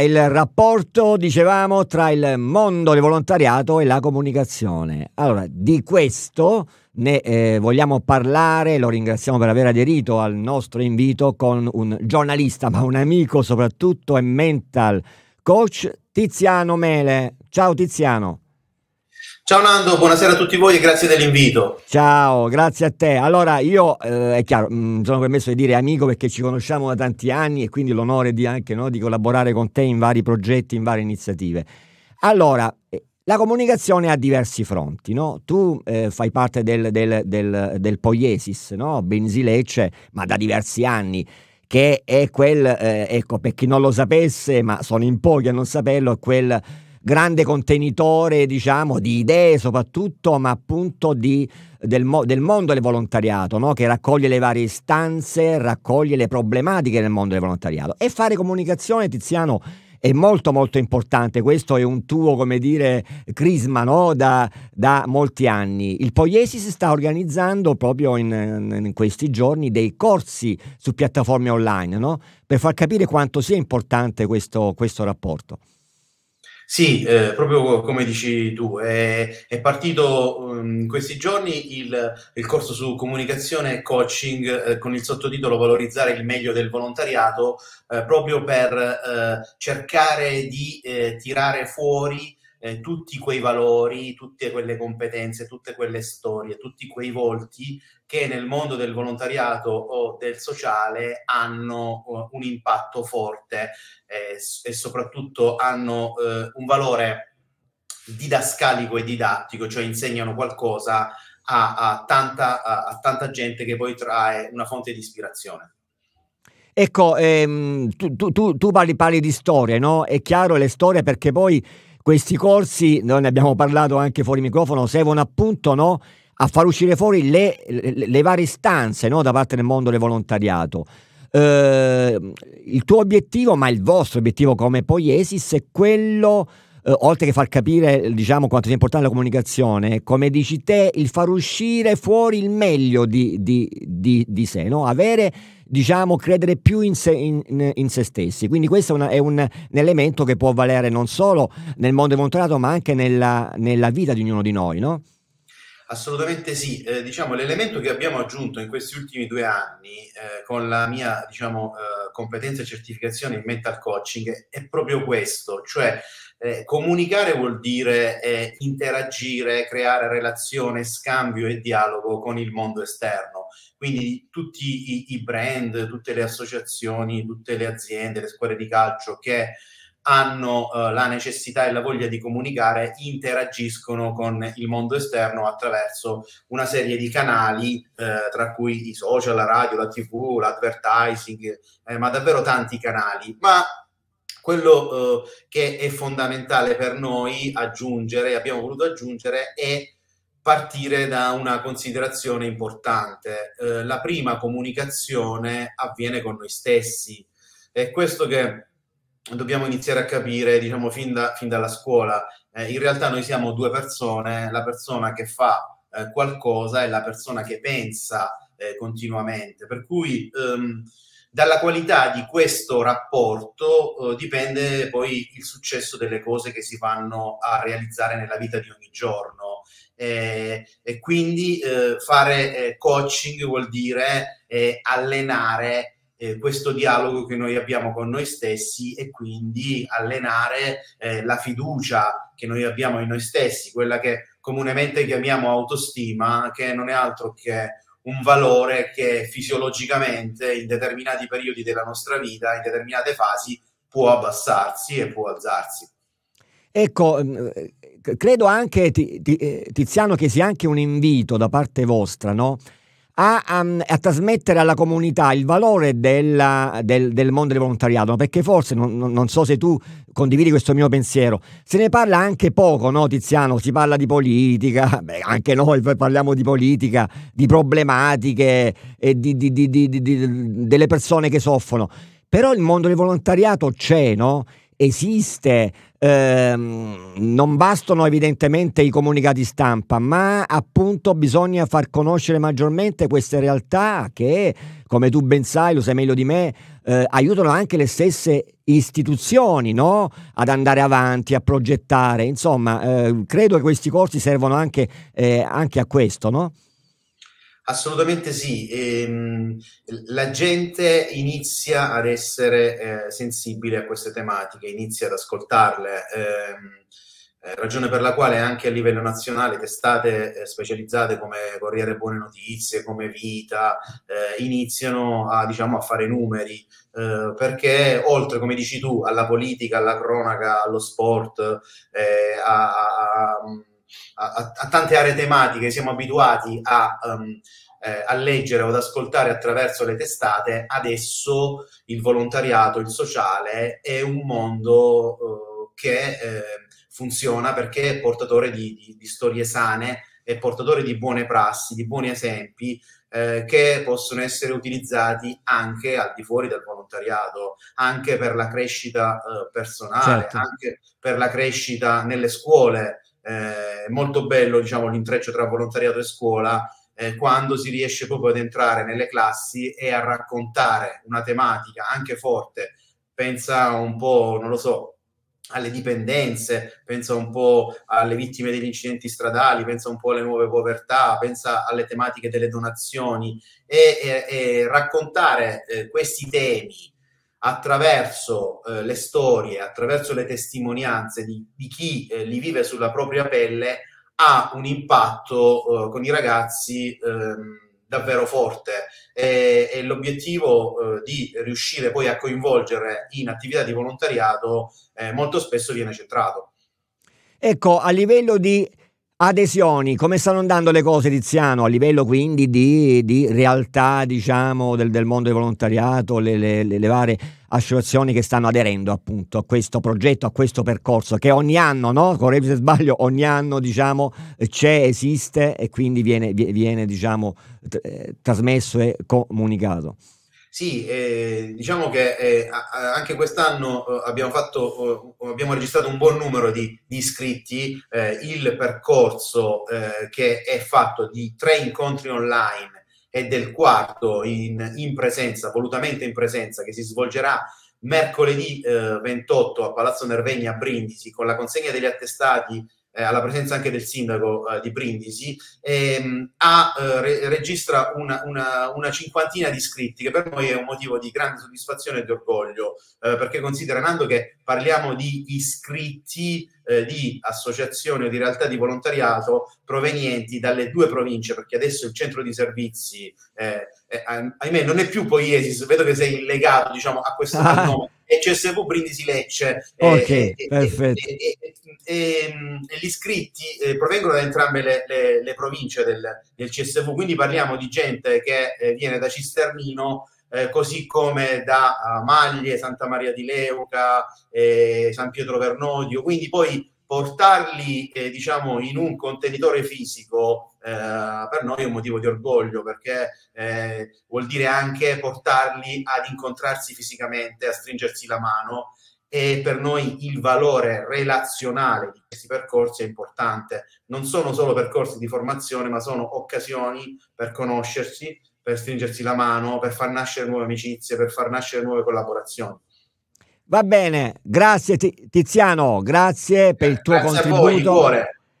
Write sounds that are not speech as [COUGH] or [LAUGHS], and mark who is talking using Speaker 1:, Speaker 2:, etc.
Speaker 1: Il rapporto, dicevamo, tra il mondo del volontariato e la comunicazione. Allora, di questo ne eh, vogliamo parlare, lo ringraziamo per aver aderito al nostro invito con un giornalista, ma un amico soprattutto e mental coach, Tiziano Mele. Ciao Tiziano.
Speaker 2: Ciao Nando, buonasera a tutti voi e grazie dell'invito.
Speaker 1: Ciao, grazie a te. Allora, io eh, è chiaro, mi mm, sono permesso di dire amico perché ci conosciamo da tanti anni e quindi l'onore di anche no, di collaborare con te in vari progetti, in varie iniziative. Allora, eh, la comunicazione ha diversi fronti, no? Tu eh, fai parte del, del, del, del Poiesis, no? Benzi Lecce, ma da diversi anni che è quel, eh, ecco, per chi non lo sapesse, ma sono in pochi a non saperlo, è quel grande contenitore, diciamo, di idee soprattutto, ma appunto di, del, mo- del, mondo del volontariato, no? che raccoglie le varie istanze, raccoglie le problematiche del mondo del volontariato. E fare comunicazione, Tiziano, è molto molto importante, questo è un tuo, come dire, crisma no? da, da, molti anni. Il Poiesi si sta organizzando proprio in, in, questi giorni dei corsi su piattaforme online, no? per far capire quanto sia importante questo, questo rapporto.
Speaker 2: Sì, eh, proprio come dici tu, è, è partito um, in questi giorni il, il, corso su comunicazione e coaching eh, con il sottotitolo Valorizzare il meglio del volontariato, eh, proprio per eh, cercare di eh, tirare fuori eh, tutti quei valori, tutte quelle competenze, tutte quelle storie, tutti quei volti che nel mondo del volontariato o del sociale hanno uh, un impatto forte eh, e soprattutto hanno uh, un valore didascalico e didattico, cioè insegnano qualcosa a, a, tanta, a, a tanta gente che poi trae una fonte di ispirazione.
Speaker 1: Ecco, ehm, tu, tu, tu, parli, parli di storie, no? È chiaro le storie perché poi questi corsi, noi ne abbiamo parlato anche fuori microfono, servono appunto no, a far uscire fuori le, le, varie istanze no, da parte del mondo del volontariato. Eh, il tuo obiettivo, ma il vostro obiettivo come Poiesis è quello, eh, oltre che far capire diciamo, quanto sia importante la comunicazione, come dici te, il far uscire fuori il meglio di, di, di, di sé, no? avere diciamo, credere più in se, in, in se stessi. Quindi questo è, una, è, un, un, elemento che può valere non solo nel mondo volontariato, ma anche nella, nella vita di ognuno di noi, no?
Speaker 2: Assolutamente sì, eh, diciamo l'elemento che abbiamo aggiunto in questi ultimi due anni eh, con la mia diciamo, eh, competenza e certificazione in mental coaching è proprio questo, cioè eh, comunicare vuol dire eh, interagire, creare relazione, scambio e dialogo con il mondo esterno, quindi tutti i, i brand, tutte le associazioni, tutte le aziende, le scuole di calcio che hanno uh, la necessità e la voglia di comunicare, interagiscono con il mondo esterno attraverso una serie di canali, eh, tra cui i social, la radio, la tv, l'advertising, eh, ma davvero tanti canali. Ma quello eh, che è fondamentale per noi aggiungere, abbiamo voluto aggiungere, è partire da una considerazione importante. Eh, la prima comunicazione avviene con noi stessi. È questo che dobbiamo iniziare a capire, diciamo, fin, da, fin dalla scuola. Eh, in realtà noi siamo due persone, la persona che fa eh, qualcosa e la persona che pensa eh, continuamente. Per cui ehm, dalla qualità di questo rapporto eh, dipende poi il successo delle cose che si vanno a realizzare nella vita di ogni giorno. Eh, e quindi eh, fare coaching vuol dire allenare eh, questo dialogo che noi abbiamo con noi stessi e quindi allenare eh, la fiducia che noi abbiamo in noi stessi, quella che comunemente chiamiamo autostima, che non è altro che un valore che fisiologicamente in determinati periodi della nostra vita, in determinate fasi, può abbassarsi e può alzarsi.
Speaker 1: Ecco, mm, credo anche, eh, Tiziano, che sia anche un invito da parte vostra, no? A, a, a, trasmettere alla comunità il valore della, del, del, mondo del volontariato, perché forse, non, non, so se tu condividi questo mio pensiero, se ne parla anche poco, no Tiziano? Si parla di politica, [LAUGHS] beh, anche noi parliamo di politica, di problematiche e di, di, di, delle persone che soffrono. Però il mondo del volontariato c'è, no? Esiste, ehm, non bastano evidentemente i comunicati stampa, ma appunto bisogna far conoscere maggiormente queste realtà che, come tu ben sai, lo sai meglio di me, eh, aiutano anche le stesse istituzioni no? ad andare avanti, a progettare. Insomma, eh, credo che questi corsi servono anche, eh, anche a questo, no?
Speaker 2: Assolutamente sì, ehm, la gente inizia ad essere eh, sensibile a queste tematiche, inizia ad ascoltarle, ehm, eh, ragione per la quale anche a livello nazionale testate eh, specializzate come Corriere Buone Notizie, come Vita, eh, iniziano a, diciamo, a fare numeri, eh, perché oltre, come dici tu, alla politica, alla cronaca, allo sport, eh, a, a a, a, tante aree tematiche siamo abituati a, um, eh, a, leggere o ad ascoltare attraverso le testate, adesso il volontariato, il sociale è un mondo uh, che eh, funziona perché è portatore di, di, di, storie sane, è portatore di buone prassi, di buoni esempi eh, che possono essere utilizzati anche al di fuori del volontariato, anche per la crescita eh, personale, certo. anche per la crescita nelle scuole eh, molto bello diciamo, l'intreccio tra volontariato e scuola eh, quando si riesce proprio ad entrare nelle classi e a raccontare una tematica anche forte. Pensa un po', non lo so, alle dipendenze, pensa un po' alle vittime degli incidenti stradali, pensa un po' alle nuove povertà, pensa alle tematiche delle donazioni e, e, e raccontare eh, questi temi attraverso eh, le storie, attraverso le testimonianze di, di chi eh, li vive sulla propria pelle, ha un impatto eh, con i ragazzi ehm, davvero forte e, e l'obiettivo eh, di riuscire poi a coinvolgere in attività di volontariato eh, molto spesso viene centrato.
Speaker 1: Ecco, a livello di Adesioni, come stanno andando le cose Tiziano a livello quindi di, di realtà diciamo del, del, mondo del volontariato, le, le, le, varie associazioni che stanno aderendo appunto a questo progetto, a questo percorso che ogni anno, no? correggi se sbaglio, ogni anno diciamo c'è, esiste e quindi viene, viene diciamo t- trasmesso e comunicato.
Speaker 2: Sì, eh, diciamo che eh, anche quest'anno eh, abbiamo, fatto, eh, abbiamo registrato un buon numero di, di iscritti. Eh, il percorso eh, che è fatto di tre incontri online e del quarto in, in presenza, volutamente in presenza, che si svolgerà mercoledì 28 a Palazzo Nervegni a Brindisi con la consegna degli attestati eh, alla presenza anche del sindaco eh, di Brindisi, ehm, ha, eh, re- registra una, una, una, cinquantina di iscritti, che per noi è un motivo di grande soddisfazione e di orgoglio, eh, perché considerando che parliamo di iscritti eh, di associazioni o di realtà di volontariato provenienti dalle due province, perché adesso il centro di servizi, eh, ahimè, non è più Poiesis, vedo che sei legato diciamo, a questo [LAUGHS] ah. nome, è CSV Brindisi Lecce.
Speaker 1: Ok, e, perfetto.
Speaker 2: E, e, e, gli iscritti eh, provengono da entrambe le, le, le province del, del, CSV, quindi parliamo di gente che eh, viene da Cisternino, eh, così come da uh, Maglie, Santa Maria di Leuca, eh, San Pietro Vernodio, quindi poi portarli eh, diciamo in un contenitore fisico eh, per noi è un motivo di orgoglio perché eh, vuol dire anche portarli ad incontrarsi fisicamente, a stringersi la mano e per noi il valore relazionale di questi percorsi è importante. Non sono solo percorsi di formazione, ma sono occasioni per conoscersi, per stringersi la mano, per far nascere nuove amicizie, per far nascere nuove collaborazioni.
Speaker 1: Va bene, grazie Tiziano, grazie per il tuo grazie contributo.